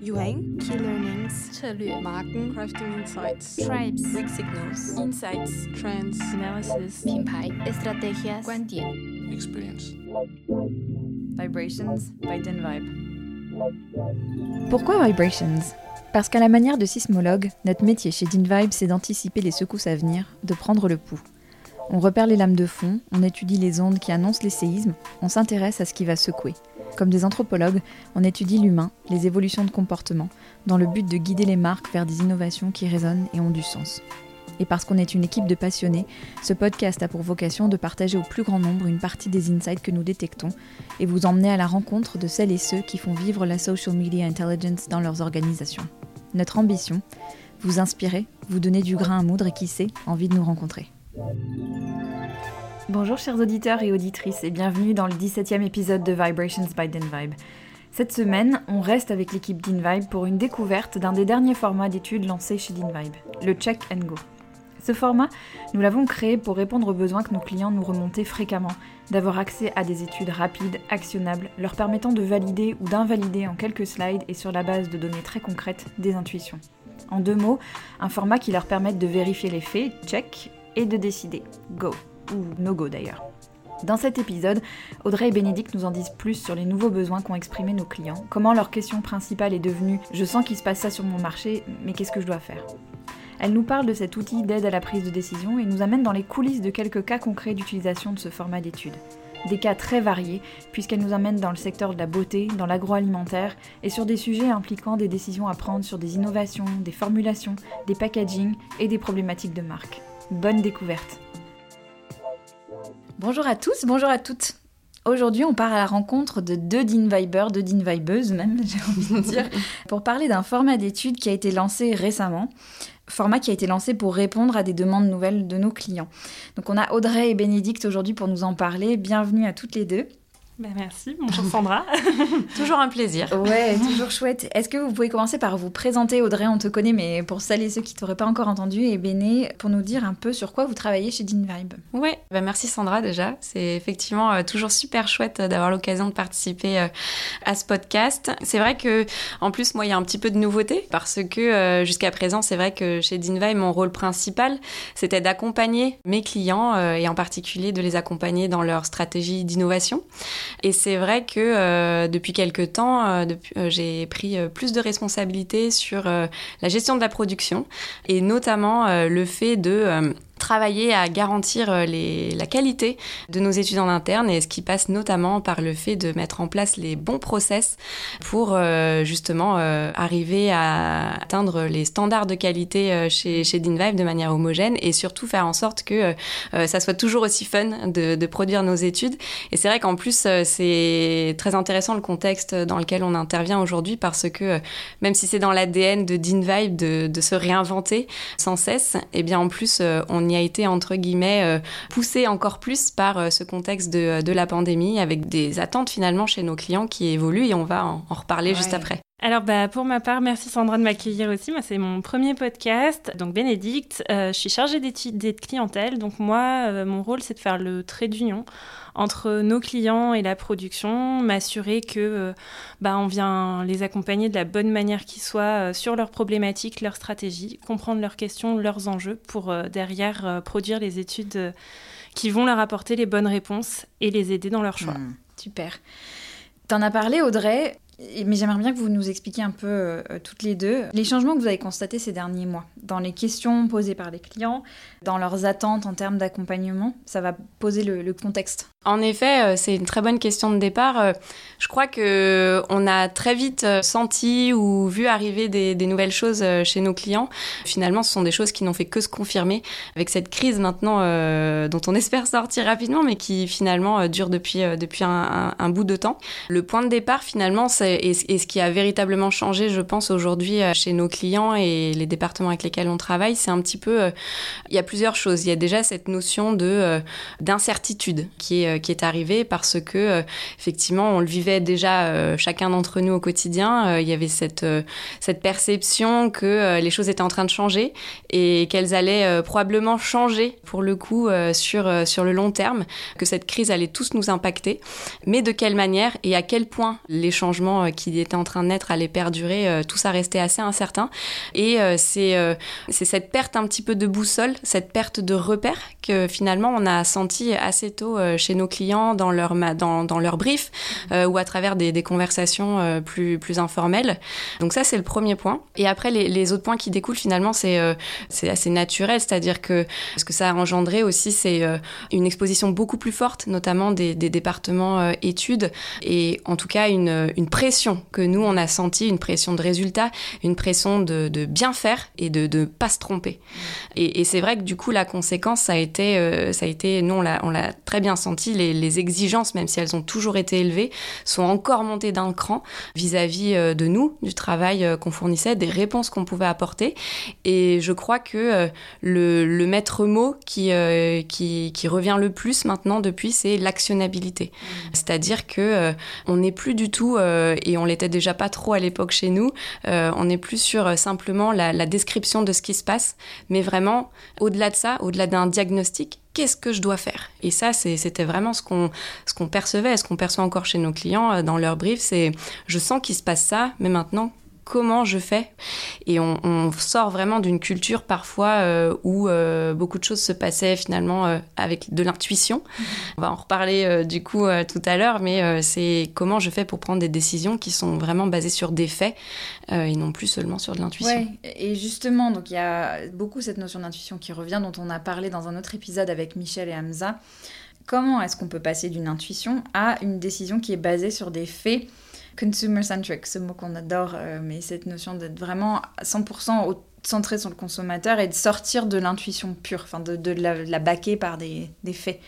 Yuhang, Key Learnings, Chalut, Marken, Crafting Insights, Tribes, Weak Signals, Insights, Trends, Analysis, Pinpai, Estrategias, Guantian, Experience, Vibrations. By DinVibe. Pourquoi Vibrations? Parce qu'à la manière de sismologue, notre métier chez DinVibe, c'est d'anticiper les secousses à venir, de prendre le pouls. On repère les lames de fond, on étudie les ondes qui annoncent les séismes, on s'intéresse à ce qui va secouer. Comme des anthropologues, on étudie l'humain, les évolutions de comportement, dans le but de guider les marques vers des innovations qui résonnent et ont du sens. Et parce qu'on est une équipe de passionnés, ce podcast a pour vocation de partager au plus grand nombre une partie des insights que nous détectons et vous emmener à la rencontre de celles et ceux qui font vivre la social media intelligence dans leurs organisations. Notre ambition Vous inspirer, vous donner du grain à moudre et qui sait, envie de nous rencontrer. Bonjour chers auditeurs et auditrices et bienvenue dans le 17e épisode de Vibrations by DinVibe. Cette semaine, on reste avec l'équipe DinVibe pour une découverte d'un des derniers formats d'études lancés chez DinVibe, le Check and Go. Ce format, nous l'avons créé pour répondre aux besoins que nos clients nous remontaient fréquemment, d'avoir accès à des études rapides, actionnables, leur permettant de valider ou d'invalider en quelques slides et sur la base de données très concrètes des intuitions. En deux mots, un format qui leur permette de vérifier les faits, check, et de décider, go, ou no go d'ailleurs. Dans cet épisode, Audrey et Bénédicte nous en disent plus sur les nouveaux besoins qu'ont exprimés nos clients, comment leur question principale est devenue Je sens qu'il se passe ça sur mon marché, mais qu'est-ce que je dois faire? Elle nous parle de cet outil d'aide à la prise de décision et nous amène dans les coulisses de quelques cas concrets d'utilisation de ce format d'étude. Des cas très variés, puisqu'elle nous amène dans le secteur de la beauté, dans l'agroalimentaire et sur des sujets impliquant des décisions à prendre sur des innovations, des formulations, des packaging et des problématiques de marque. Bonne découverte Bonjour à tous, bonjour à toutes. Aujourd'hui, on part à la rencontre de deux Dinvibers, deux Dinvibeuses même, j'ai envie de dire, pour parler d'un format d'étude qui a été lancé récemment. Format qui a été lancé pour répondre à des demandes nouvelles de nos clients. Donc on a Audrey et Bénédicte aujourd'hui pour nous en parler. Bienvenue à toutes les deux. Bah, merci, bonjour Sandra. Toujours un plaisir. Ouais, toujours chouette. Est-ce que vous pouvez commencer par vous présenter, Audrey On te connaît, mais pour celles et ceux qui t'auraient pas encore entendu, et Béné, pour nous dire un peu sur quoi vous travaillez chez DinVibe. Ouais, bah merci Sandra déjà. C'est effectivement euh, toujours super chouette euh, d'avoir l'occasion de participer euh, à ce podcast. C'est vrai que en plus moi il y a un petit peu de nouveauté parce que euh, jusqu'à présent c'est vrai que chez DinVibe mon rôle principal c'était d'accompagner mes clients euh, et en particulier de les accompagner dans leur stratégie d'innovation. Et c'est vrai que euh, depuis quelques temps, euh, euh, j'ai pris euh, plus de responsabilités sur la gestion de la production et notamment le fait de travailler à garantir euh, les, la qualité de nos études en interne et ce qui passe notamment par le fait de mettre en place les bons process pour euh, justement euh, arriver à atteindre les standards de qualité euh, chez, chez DinVibe de manière homogène et surtout faire en sorte que euh, ça soit toujours aussi fun de, de produire nos études. Et c'est vrai qu'en plus, euh, c'est très intéressant le contexte dans lequel on intervient aujourd'hui parce que même si c'est dans l'ADN de DinVibe de, de se réinventer sans cesse, et bien en plus, on y a été entre guillemets euh, poussé encore plus par euh, ce contexte de, de la pandémie avec des attentes finalement chez nos clients qui évoluent et on va en, en reparler juste après. Alors bah, pour ma part, merci Sandra de m'accueillir aussi. Moi c'est mon premier podcast. Donc Bénédicte, euh, je suis chargée d'études de clientèle. Donc moi, euh, mon rôle c'est de faire le trait d'union entre nos clients et la production, m'assurer que euh, bah, on vient les accompagner de la bonne manière qui soit euh, sur leurs problématiques, leurs stratégies, comprendre leurs questions, leurs enjeux pour euh, derrière produire les études qui vont leur apporter les bonnes réponses et les aider dans leur choix. Hmm, super. T'en as parlé, Audrey, mais j'aimerais bien que vous nous expliquiez un peu toutes les deux les changements que vous avez constatés ces derniers mois dans les questions posées par les clients, dans leurs attentes en termes d'accompagnement. Ça va poser le contexte. En effet, euh, c'est une très bonne question de départ. Euh, Je crois que on a très vite euh, senti ou vu arriver des, nouvelles choses euh, chez nos clients. Finalement, ce sont des choses qui n'ont fait que se confirmer avec cette crise maintenant euh, dont on espère sortir rapidement, mais qui finalement euh, dure depuis euh, depuis un, bout de temps. Le point de départ, finalement, c'est et, ce qui a véritablement changé, je pense, aujourd'hui euh, chez nos clients et les départements avec lesquels on travaille, c'est un petit peu. euh, il y a plusieurs choses. Il y a déjà cette notion de euh, d'incertitude qui est, est, qui est arrivé parce que, effectivement, on le vivait déjà chacun d'entre nous au quotidien. il y avait cette, cette perception que les choses étaient en train de changer et qu'elles allaient probablement changer pour le coup sur, sur le long terme, que cette crise allait tous nous impacter. Mais de quelle manière et à quel point les changements qui étaient en train de naître allaient perdurer, tout ça restait assez incertain. Et c'est c'est cette perte un petit peu de boussole, cette perte de repère que finalement on a senti assez tôt euh, chez nos clients dans leur, dans, dans leur brief euh, ou à travers des, des conversations euh, plus, plus informelles. Donc ça c'est le premier point. Et après les, les autres points qui découlent finalement c'est c'est assez naturel, c'est-à-dire que ce que ça a engendré aussi c'est une exposition beaucoup plus forte, notamment des, des départements études et en tout cas une, une pression que nous on a senti, une pression de résultat, une pression de, de bien faire et de ne pas se tromper. Et, et c'est vrai que du coup la conséquence ça a été euh, ça a été, nous on l'a très bien senti, les, exigences, même si elles ont toujours été élevées, sont encore montées d'un cran vis-à-vis euh, de nous, du travail euh, qu'on fournissait, des réponses qu'on pouvait apporter. Et je crois que le, maître mot qui, qui, revient le plus maintenant depuis, c'est l'actionnabilité. Mmh. C'est-à-dire que on n'est plus du tout, et on l'était déjà pas trop à l'époque chez nous, on n'est plus sur simplement la, la description de ce qui se passe, mais vraiment au-delà de ça, au-delà d'un diagnostic qu'est-ce que je dois faire? Et ça, c'était vraiment ce qu'on ce qu'on percevait, ce qu'on perçoit encore chez nos clients euh, dans leurs briefs, c'est je sens qu'il se passe ça, mais maintenant comment je fais Et on, sort vraiment d'une culture parfois euh, où euh, beaucoup de choses se passaient finalement euh, avec de l'intuition. On va en reparler du coup tout à l'heure, mais c'est comment je fais pour prendre des décisions qui sont vraiment basées sur des faits et non plus seulement sur de l'intuition. Ouais, et justement, donc il y a beaucoup cette notion d'intuition qui revient, dont on a parlé dans un autre épisode avec Michel et Hamza. Comment est-ce qu'on peut passer d'une intuition à une décision qui est basée sur des faits consumer-centric, ce mot qu'on adore, euh, mais cette notion d'être vraiment 100% centré sur le consommateur et de sortir de l'intuition pure, enfin de, la, baquer par des, faits.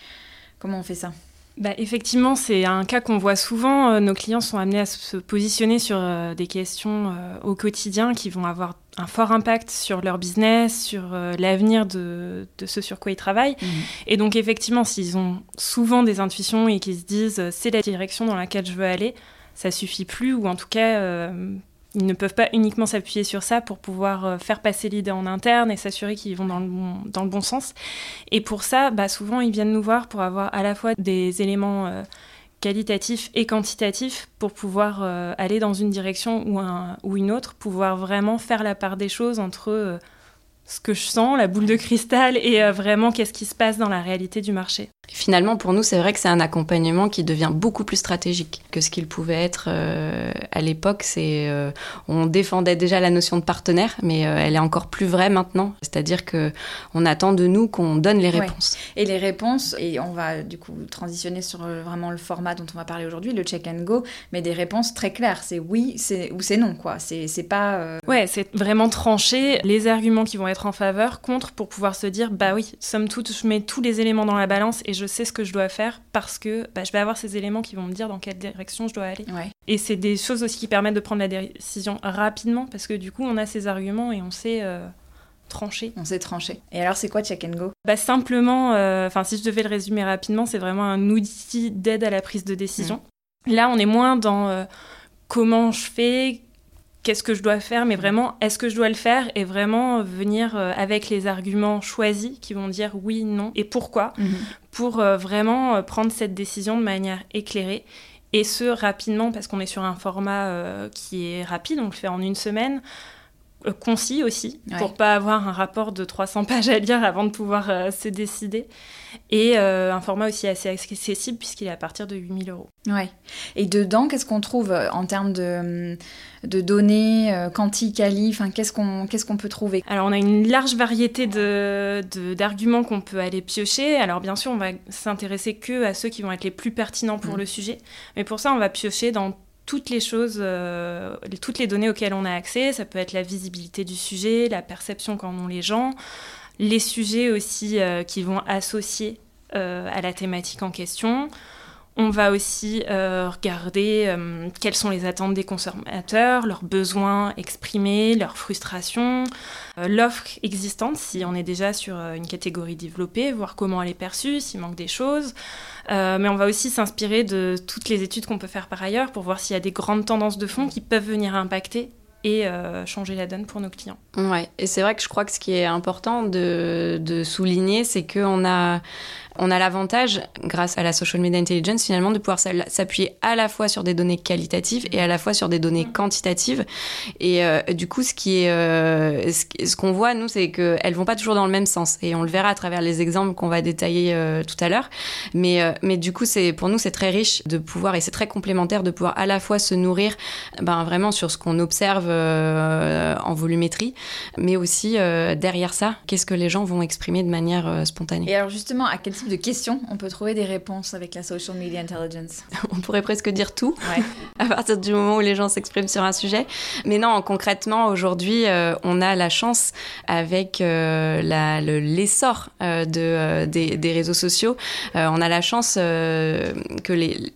Comment on fait ça? Bah, effectivement, c'est un cas qu'on voit souvent. Euh, nos clients sont amenés à se positionner sur euh, des questions au quotidien qui vont avoir un fort impact sur leur business, sur l'avenir de, ce sur quoi ils travaillent. Mmh. Et donc, effectivement, s'ils ont souvent des intuitions et qu'ils se disent c'est la direction dans laquelle je veux aller, ça suffit plus, ou en tout cas, euh, ils ne peuvent pas uniquement s'appuyer sur ça pour pouvoir euh, faire passer l'idée en interne et s'assurer qu'ils vont dans le, bon, sens. Et pour ça, bah, souvent, ils viennent nous voir pour avoir à la fois des éléments euh, qualitatifs et quantitatifs pour pouvoir aller dans une direction ou, un, ou, une autre, pouvoir vraiment faire la part des choses entre ce que je sens, la boule de cristal, et vraiment qu'est-ce qui se passe dans la réalité du marché. Finalement, pour nous, c'est vrai que c'est un accompagnement qui devient beaucoup plus stratégique que ce qu'il pouvait être euh, à l'époque. C'est, euh, on défendait déjà la notion de partenaire, mais euh, elle est encore plus vraie maintenant. C'est-à-dire que on attend de nous qu'on donne les réponses. Et les réponses, et on va du coup transitionner sur vraiment le format dont on va parler aujourd'hui, le check and go, mais des réponses très claires. C'est oui, c'est ou c'est non, quoi. C'est, c'est pas. Ouais, c'est vraiment trancher les arguments qui vont être en faveur, contre, pour pouvoir se dire, bah oui, somme toute, je mets tous les éléments dans la balance et je sais ce que je dois faire parce que bah, je vais avoir ces éléments qui vont me dire dans quelle direction je dois aller. Et c'est des choses aussi qui permettent de prendre la décision rapidement parce que du coup, on a ces arguments et on sait euh, trancher. On sait trancher. Et alors, c'est quoi Check and Go? Bah, Simplement, euh, si je devais le résumer rapidement, c'est vraiment un outil d'aide à la prise de décision. Mmh. Là, on est moins dans euh, comment je fais, qu'est-ce que je dois faire, mais vraiment, est-ce que je dois le faire et vraiment venir euh, avec les arguments choisis qui vont dire oui, non et pourquoi, mhm. pour euh, vraiment euh, prendre cette décision de manière éclairée. Et ce, rapidement, parce qu'on est sur un format qui est rapide, on le fait en une semaine, concis aussi, pour pas avoir un rapport de 300 pages à lire avant de pouvoir se décider. Et un format aussi assez accessible, puisqu'il est à partir de 8000 euros. Ouais. Et dedans, qu'est-ce qu'on trouve en termes de hum, de données, euh, quanti, quali, enfin qu'est-ce qu'on qu'est-ce qu'on peut trouver? Alors on a une large variété de, d'arguments qu'on peut aller piocher. Alors bien sûr, on va s'intéresser que à ceux qui vont être les plus pertinents pour mm. le sujet, mais pour ça, on va piocher dans toutes les choses, euh, toutes les données auxquelles on a accès. Ça peut être la visibilité du sujet, la perception qu'en ont les gens, les sujets aussi euh, qui vont associer à la thématique en question. On va aussi euh, regarder euh, quelles sont les attentes des consommateurs, leurs besoins exprimés, leurs frustrations, euh, l'offre existante si on est déjà sur une catégorie développée, voir comment elle est perçue, s'il manque des choses. mais on va aussi s'inspirer de toutes les études qu'on peut faire par ailleurs pour voir s'il y a des grandes tendances de fond qui peuvent venir impacter et changer la donne pour nos clients. Ouais, et c'est vrai que je crois que ce qui est important de, de souligner, c'est qu'on a on a l'avantage, grâce à la social media intelligence, finalement, de pouvoir s'appuyer à la fois sur des données qualitatives et à la fois sur des données quantitatives. Et euh, du coup, ce qui est, euh, ce qu'on voit, nous, c'est qu'elles vont pas toujours dans le même sens. Et on le verra à travers les exemples qu'on va détailler euh, tout à l'heure. Mais, mais du coup, c'est, pour nous, c'est très riche de pouvoir, et c'est très complémentaire de pouvoir à la fois se nourrir, ben, vraiment sur ce qu'on observe en volumétrie, mais aussi derrière ça, qu'est-ce que les gens vont exprimer de manière spontanée. Et alors, justement, à quel type de questions on peut trouver des réponses avec la social media intelligence. On pourrait presque dire tout, à partir du moment où les gens s'expriment sur un sujet. Mais non, concrètement, aujourd'hui, euh, on a la chance, avec euh, l'essor euh, de, des, des, réseaux sociaux, on a la chance que les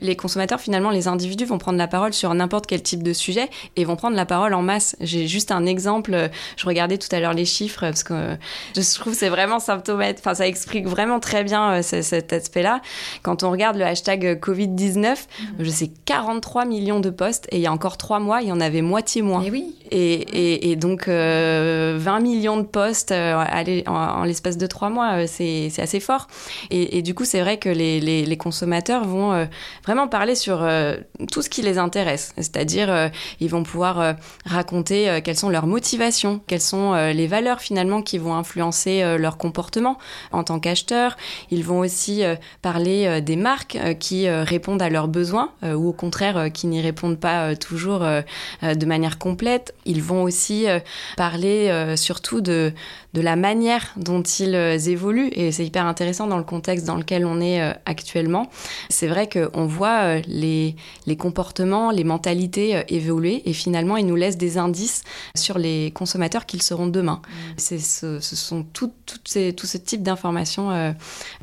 les, consommateurs, finalement, les individus vont prendre la parole sur n'importe quel type de sujet et vont prendre la parole en masse. J'ai juste un exemple. Je regardais tout à l'heure les chiffres parce que je trouve c'est vraiment symptomatique. Enfin, ça explique vraiment très bien euh, cet aspect-là. Quand on regarde le hashtag Covid-19, mhm. je sais 43 millions de posts et il y a encore trois mois, il y en avait moitié moins. Et oui. Et, donc 20 euh, millions de posts euh, en, l'espace de trois mois, c'est assez fort. Et, du coup, c'est vrai que les, les consommateurs vont vraiment parler sur euh, tout ce qui les intéresse. C'est-à-dire, euh, ils vont pouvoir euh, raconter quelles sont leurs motivations, quelles sont les valeurs finalement qui vont influencer leur comportement en tant qu'acheteur. Ils vont aussi parler des marques qui répondent à leurs besoins ou au contraire qui n'y répondent pas toujours de manière complète. Ils vont aussi parler surtout de, de la manière dont ils évoluent et c'est hyper intéressant dans le contexte dans lequel on est actuellement. C'est vrai qu'on on voit euh, les, les comportements, les mentalités euh, évoluer et finalement, ils nous laissent des indices sur les consommateurs qu'ils seront demain. Mm. C'est ce, sont tout, ces, tout ce type d'informations euh,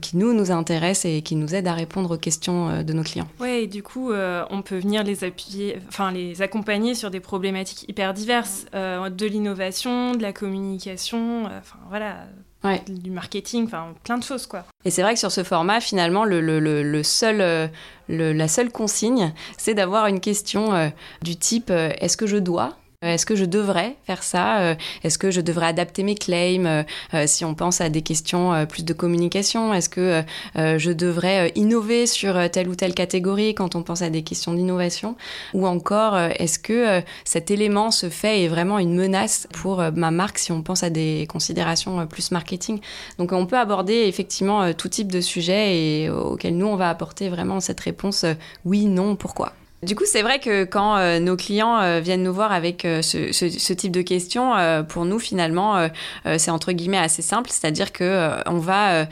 qui nous, nous intéressent et qui nous aident à répondre aux questions de nos clients. Oui, du coup, on peut venir les appuyer, enfin les accompagner sur des problématiques hyper diverses, de l'innovation, de la communication, enfin voilà, du marketing, enfin plein de choses quoi. Et c'est vrai que sur ce format, finalement, le, le, le seul, euh, la seule consigne, c'est d'avoir une question euh, du type euh, est-ce que je dois est-ce que je devrais faire ça? Euh, Est-ce que je devrais adapter mes claims? Euh, Si on pense à des questions plus de communication, est-ce que je devrais innover sur telle ou telle catégorie quand on pense à des questions d'innovation? Ou encore, est-ce que cet élément se fait est vraiment une menace pour ma marque si on pense à des considérations plus marketing? Donc on peut aborder effectivement tout type de sujet et auquel nous on va apporter vraiment cette réponse oui, non, pourquoi? Du coup, c'est vrai que quand euh, nos clients euh, viennent nous voir avec euh, ce, type de questions, pour nous finalement, c'est entre guillemets assez simple, c'est-à-dire que on va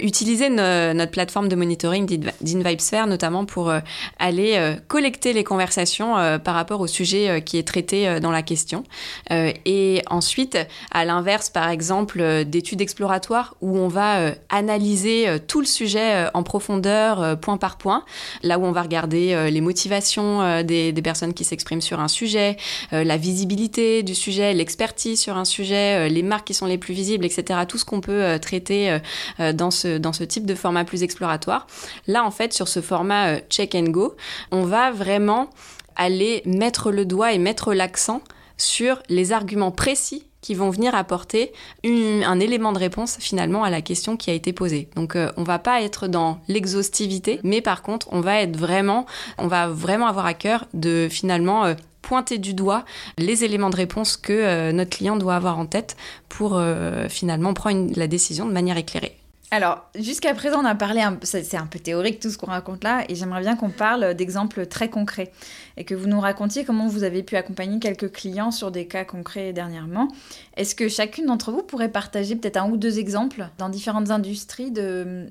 utiliser notre plateforme de monitoring d'InVibeSphere notamment pour aller collecter les conversations par rapport au sujet qui est traité dans la question. et ensuite, à l'inverse, par exemple, d'études exploratoires où on va analyser tout le sujet en profondeur, point par point, là où on va regarder les motivations euh, des, personnes qui s'expriment sur un sujet, euh, la visibilité du sujet, l'expertise sur un sujet, euh, les marques qui sont les plus visibles, etc. Tout ce qu'on peut traiter dans, ce, dans ce type de format plus exploratoire. Là, en fait, sur ce format check and go, on va vraiment aller mettre le doigt et mettre l'accent sur les arguments précis qui vont venir apporter un élément de réponse finalement à la question qui a été posée. Donc on euh, on va pas être dans l'exhaustivité, mais par contre on va être vraiment, on va vraiment avoir à cœur de finalement euh, pointer du doigt les éléments de réponse que euh, notre client doit avoir en tête pour finalement prendre la décision de manière éclairée. Alors, jusqu'à présent, on a parlé, c'est un peu théorique tout ce qu'on raconte là, et j'aimerais bien qu'on parle d'exemples très concrets, et que vous nous racontiez comment vous avez pu accompagner quelques clients sur des cas concrets dernièrement. Est-ce que chacune d'entre vous pourrait partager peut-être un ou deux exemples dans différentes industries de,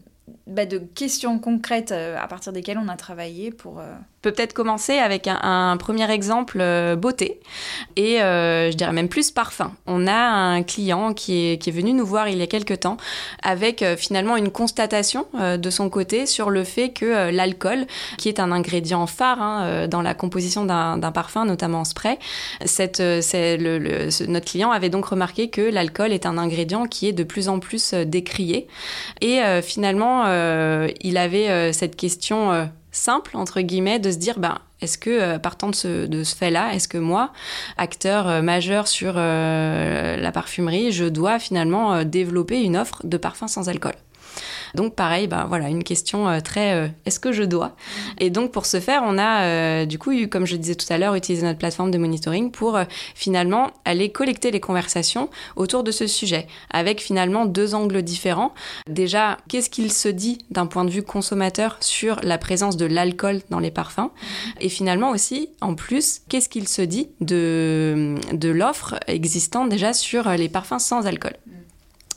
bah, de questions concrètes euh, à partir desquelles on a travaillé pour, euh, peut-être commencer avec un, premier exemple euh, beauté et euh, je dirais même plus parfum. On a un client qui est, venu nous voir il y a quelques temps avec euh, finalement une constatation de son côté sur le fait que l'alcool, qui est un ingrédient phare hein, dans la composition d'un parfum, notamment en spray, notre client avait donc remarqué que l'alcool est un ingrédient qui est de plus en plus décrié et finalement il avait cette question simple, entre guillemets, de se dire, ben, est-ce que, euh, partant de ce, de ce fait-là, est-ce que moi, acteur euh, majeur sur euh, la parfumerie, je dois finalement développer une offre de parfum sans alcool? Donc pareil, ben voilà, une question euh, très euh, est-ce que je dois? Et donc pour ce faire, on a euh, du coup, comme je disais tout à l'heure, utilisé notre plateforme de monitoring pour finalement aller collecter les conversations autour de ce sujet, avec finalement deux angles différents. Déjà, qu'est-ce qu'il se dit d'un point de vue consommateur sur la présence de l'alcool dans les parfums? Et finalement aussi, en plus, qu'est-ce qu'il se dit de, de l'offre existante déjà sur les parfums sans alcool?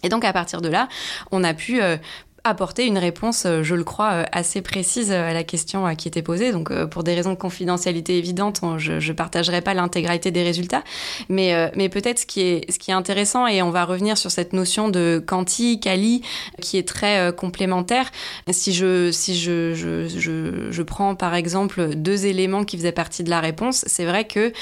Et donc à partir de là, on a pu apporter une réponse, euh, je le crois, euh, assez précise à la question euh, qui était posée. Donc, pour des raisons de confidentialité évidentes, je ne partagerai pas l'intégralité des résultats. Mais, mais peut-être ce, qui est, ce qui est intéressant, et on va revenir sur cette notion de quanti, quali, qui est très complémentaire. Si, je, si je, je, je, prends par exemple deux éléments qui faisaient partie de la réponse, c'est vrai que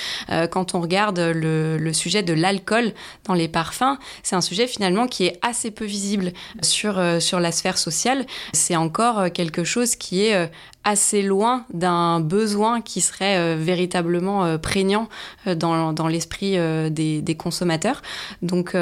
quand on regarde le, le sujet de l'alcool dans les parfums, c'est un sujet finalement qui est assez peu visible sur, sur la sphère sociale, c'est encore euh, quelque chose qui est euh, assez loin d'un besoin qui serait euh, véritablement euh, prégnant euh, dans, dans l'esprit des, consommateurs. Donc,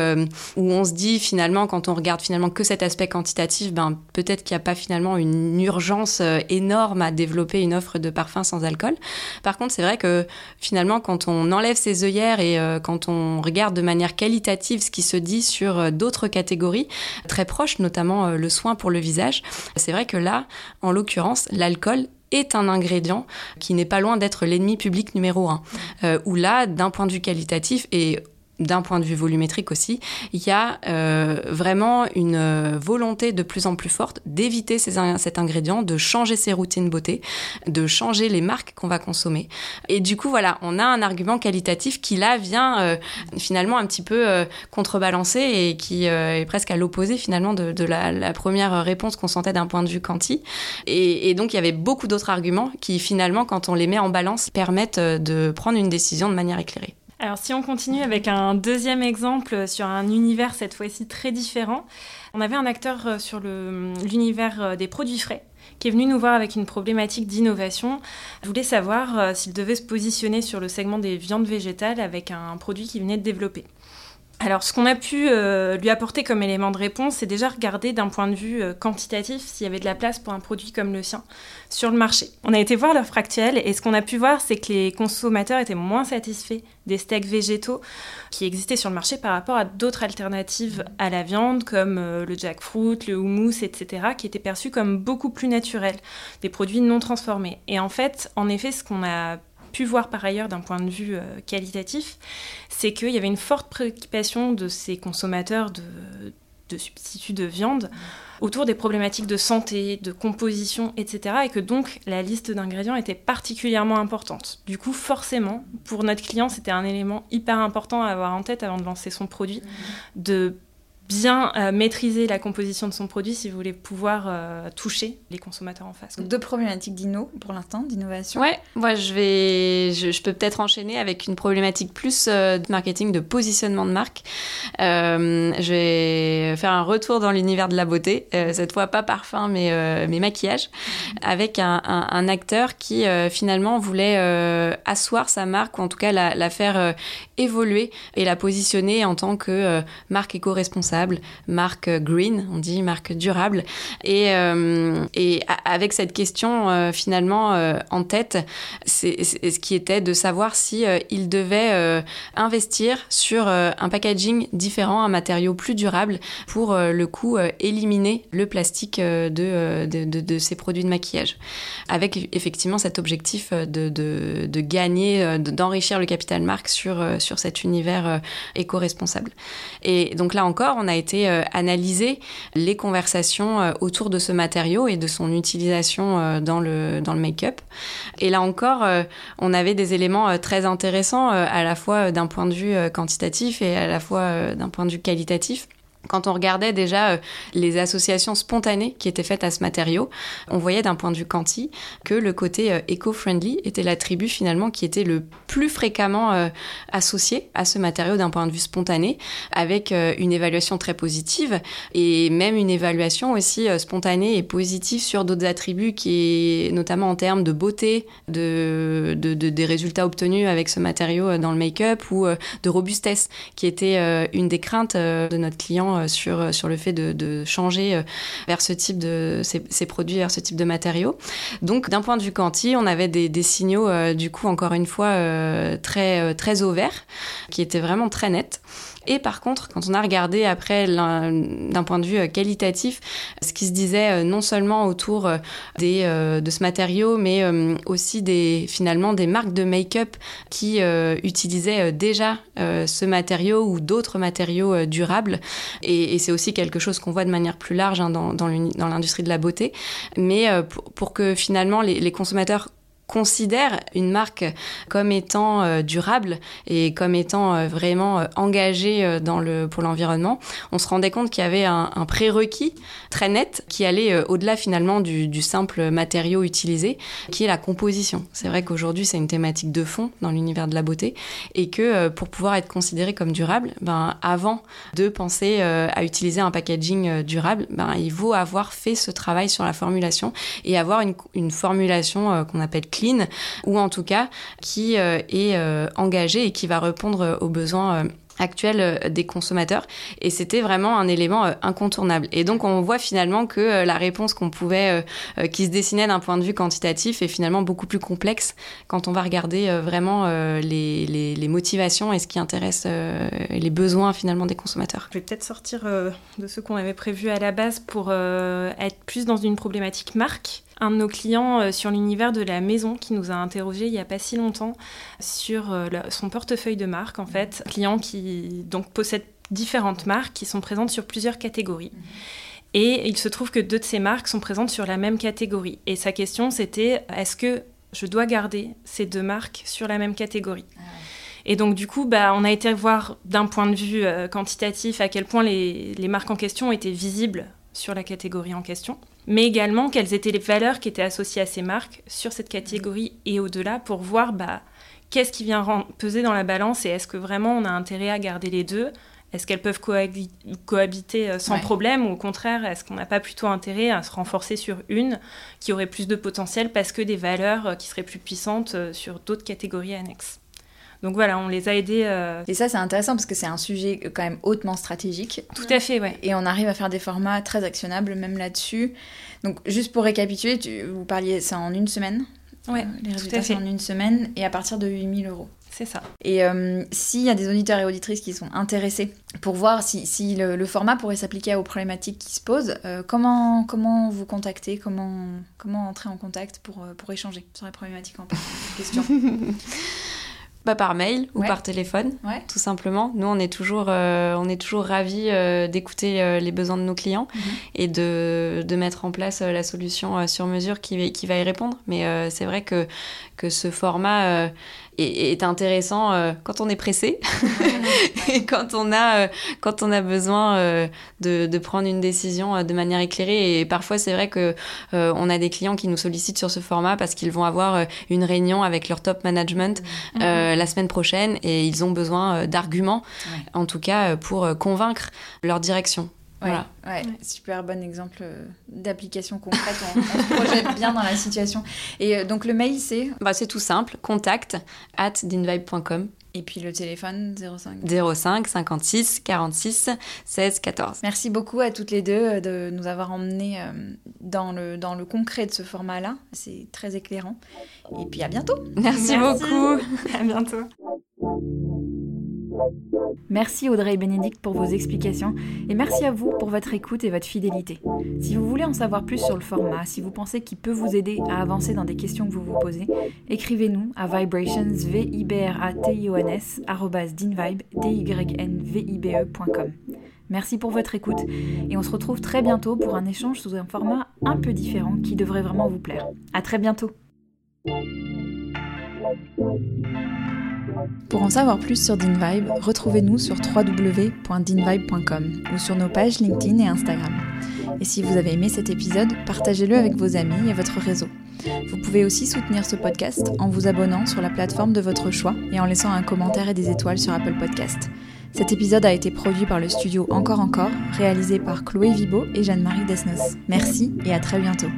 où on se dit finalement, quand on regarde finalement que cet aspect quantitatif, ben, peut-être qu'il n'y a pas finalement une urgence énorme à développer une offre de parfum sans alcool. Par contre, c'est vrai que finalement, quand on enlève ses œillères et quand on regarde de manière qualitative ce qui se dit sur d'autres catégories très proches, notamment le soin pour le visage, c'est vrai que là, en l'occurrence, l'alcool est un ingrédient qui n'est pas loin d'être l'ennemi public numéro un. Euh, où là, d'un point de vue qualitatif et d'un point de vue volumétrique aussi, il y a euh, vraiment une euh, volonté de plus en plus forte d'éviter cet ingrédient, de changer ses routines beauté, de changer les marques qu'on va consommer. Et du coup, voilà, on a un argument qualitatif qui là vient euh, finalement un petit peu contrebalancer et qui est presque à l'opposé finalement de, la, première réponse qu'on sentait d'un point de vue quanti. Et, et donc, il y avait beaucoup d'autres arguments qui finalement, quand on les met en balance, permettent de prendre une décision de manière éclairée. Alors si on continue avec un deuxième exemple sur un univers cette fois-ci très différent, on avait un acteur euh, sur l'univers euh, des produits frais qui est venu nous voir avec une problématique d'innovation. Je voulais savoir euh, s'il devait se positionner sur le segment des viandes végétales avec un produit qu'il venait de développer. Alors, ce qu'on a pu euh, lui apporter comme élément de réponse, c'est déjà regarder d'un point de vue euh, quantitatif s'il y avait de la place pour un produit comme le sien sur le marché. On a été voir l'offre actuelle et ce qu'on a pu voir, c'est que les consommateurs étaient moins satisfaits des steaks végétaux qui existaient sur le marché par rapport à d'autres alternatives à la viande comme euh, le jackfruit, le houmous, etc., qui étaient perçus comme beaucoup plus naturels, des produits non transformés. Et en fait, en effet, ce qu'on a voir par ailleurs d'un point de vue euh, qualitatif, c'est qu'il y avait une forte préoccupation de ces consommateurs de, de substituts de viande autour des problématiques de santé, de composition, etc. Et que donc la liste d'ingrédients était particulièrement importante. Du coup, forcément, pour notre client, c'était un élément hyper important à avoir en tête avant de lancer son produit, de bien euh, maîtriser la composition de son produit si vous voulez pouvoir euh, toucher les consommateurs en face. deux problématiques d'inno pour l'instant, d'innovation. Ouais, moi je vais, je, peux peut-être enchaîner avec une problématique plus euh, de marketing, de positionnement de marque. je vais faire un retour dans l'univers de la beauté, cette fois pas parfum mais, mais maquillage, avec un, un, acteur qui finalement voulait asseoir sa marque ou en tout cas la, la faire évoluer et la positionner en tant que marque éco-responsable marque green, on dit marque durable. Et, euh, et avec cette question euh, finalement euh, en tête, c'est ce qui était de savoir si il devait investir sur un packaging différent, un matériau plus durable pour le coup éliminer le plastique de, de, ces produits de maquillage. Avec effectivement cet objectif de, de gagner, d'enrichir le capital marque sur, sur cet univers éco-responsable. Et donc là encore, on on a été analyser les conversations autour de ce matériau et de son utilisation dans le, dans le make-up. Et là encore, on avait des éléments très intéressants à la fois d'un point de vue quantitatif et à la fois d'un point de vue qualitatif. Quand on regardait déjà euh, les associations spontanées qui étaient faites à ce matériau, on voyait d'un point de vue quanti que le côté euh, éco-friendly était l'attribut finalement qui était le plus fréquemment euh, associé à ce matériau d'un point de vue spontané, avec une évaluation très positive et même une évaluation aussi spontanée et positive sur d'autres attributs qui est notamment en termes de beauté, de, des résultats obtenus avec ce matériau dans le make-up ou de robustesse, qui était une des craintes de notre client euh, sur, euh, sur le fait de, changer euh, vers ce type de ces, produits, vers ce type de matériaux. Donc d'un point de vue quanti, on avait des, des signaux du coup encore une fois très très au vert, qui étaient vraiment très nets. Et par contre, quand on a regardé après d'un point de vue euh, qualitatif, ce qui se disait euh, non seulement autour euh, de ce matériau, mais aussi des, finalement des marques de make-up qui utilisaient déjà ce matériau ou d'autres matériaux durables. Et, c'est aussi quelque chose qu'on voit de manière plus large hein, dans, l'industrie de la beauté. Mais pour, que finalement les consommateurs considère une marque comme étant euh, durable et comme étant euh, vraiment euh, engagée dans le pour l'environnement, on se rendait compte qu'il y avait un, prérequis très net qui allait au-delà finalement du, du, simple matériau utilisé, qui est la composition. C'est vrai qu'aujourd'hui c'est une thématique de fond dans l'univers de la beauté et que pour pouvoir être considéré comme durable, ben avant de penser à utiliser un packaging durable, ben il faut avoir fait ce travail sur la formulation et avoir une, une formulation qu'on appelle clean, ou en tout cas qui euh, est euh, engagé et qui va répondre aux besoins euh, actuels des consommateurs. Et c'était vraiment un élément incontournable. Et donc on voit finalement que la réponse qu'on pouvait qui se dessinait d'un point de vue quantitatif est finalement beaucoup plus complexe quand on va regarder vraiment les, motivations et ce qui intéresse les besoins finalement des consommateurs. Je vais peut-être sortir de ce qu'on avait prévu à la base pour être plus dans une problématique marque un de nos clients euh, sur l'univers de la maison qui nous a interrogé il n'y a pas si longtemps sur euh, son portefeuille de marques en fait. Un client qui donc possède différentes marques qui sont présentes sur plusieurs catégories. Et il se trouve que deux de ces marques sont présentes sur la même catégorie. Et sa question c'était est-ce que je dois garder ces deux marques sur la même catégorie? Ah et donc, du coup, bah, on a été voir d'un point de vue euh, quantitatif à quel point les, les, marques en question étaient visibles sur la catégorie en question mais également quelles étaient les valeurs qui étaient associées à ces marques sur cette catégorie et au-delà pour voir bah, qu'est-ce qui vient peser dans la balance et est-ce que vraiment on a intérêt à garder les deux? Est-ce qu'elles peuvent cohabiter euh, sans problème ou au contraire, est-ce qu'on n'a pas plutôt intérêt à se renforcer sur une qui aurait plus de potentiel parce que des valeurs euh, qui seraient plus puissantes euh, sur d'autres catégories annexes? Donc voilà, on les a aidés. Euh, et ça, c'est intéressant parce que c'est un sujet quand même hautement stratégique. Tout à fait, ouais. Et on arrive à faire des formats très actionnables même là-dessus. Donc juste pour récapituler, tu, vous parliez ça en une semaine Ouais, euh, les résultats c'est en une semaine et à partir de 8000 euros. C'est ça. Et euh, s'il y a des auditeurs et auditrices qui sont intéressés pour voir si, si le, format pourrait s'appliquer aux problématiques qui se posent, comment, comment vous contacter? Comment, comment entrer en contact pour, pour échanger sur les problématiques en question par mail ou par téléphone, tout simplement. Nous, on est toujours, euh, on est toujours ravis euh, d'écouter euh, les besoins de nos clients mhm. et de, de, mettre en place la solution sur mesure qui, qui va y répondre. Mais c'est vrai que, que ce format est, intéressant euh, quand on est pressé et quand on a, euh, quand on a besoin euh, de, de, prendre une décision de manière éclairée. Et parfois, c'est vrai que on a des clients qui nous sollicitent sur ce format parce qu'ils vont avoir une réunion avec leur top management mm-hmm. la semaine prochaine et ils ont besoin d'arguments, en tout cas pour convaincre leur direction. Voilà. Ouais, super bon exemple euh, d'application concrète. On, se projette bien dans la situation. Et euh, donc le mail, c'est bah, C'est tout simple, contact at dinvibe.com. Et puis le téléphone 05 05 56 46 16 14. Merci beaucoup à toutes les deux euh, de nous avoir emmenés dans le, dans le concret de ce format-là. C'est très éclairant. Et puis à bientôt. Merci. beaucoup. à bientôt. Merci Audrey et Bénédicte pour vos explications et merci à vous pour votre écoute et votre fidélité. Si vous voulez en savoir plus sur le format, si vous pensez qu'il peut vous aider à avancer dans des questions que vous vous posez, écrivez-nous à vibrations v i b r a t i o n s Merci pour votre écoute et on se retrouve très bientôt pour un échange sous un format un peu différent qui devrait vraiment vous plaire. À très bientôt. Pour en savoir plus sur DinVibe, retrouvez-nous sur www.dinvibe.com ou sur nos pages LinkedIn et Instagram. Et si vous avez aimé cet épisode, partagez-le avec vos amis et votre réseau. Vous pouvez aussi soutenir ce podcast en vous abonnant sur la plateforme de votre choix et en laissant un commentaire et des étoiles sur Apple Podcast. Cet épisode a été produit par le studio Encore Encore, réalisé par Chloé Vibo et Jeanne-Marie Desnos. Merci et à très bientôt.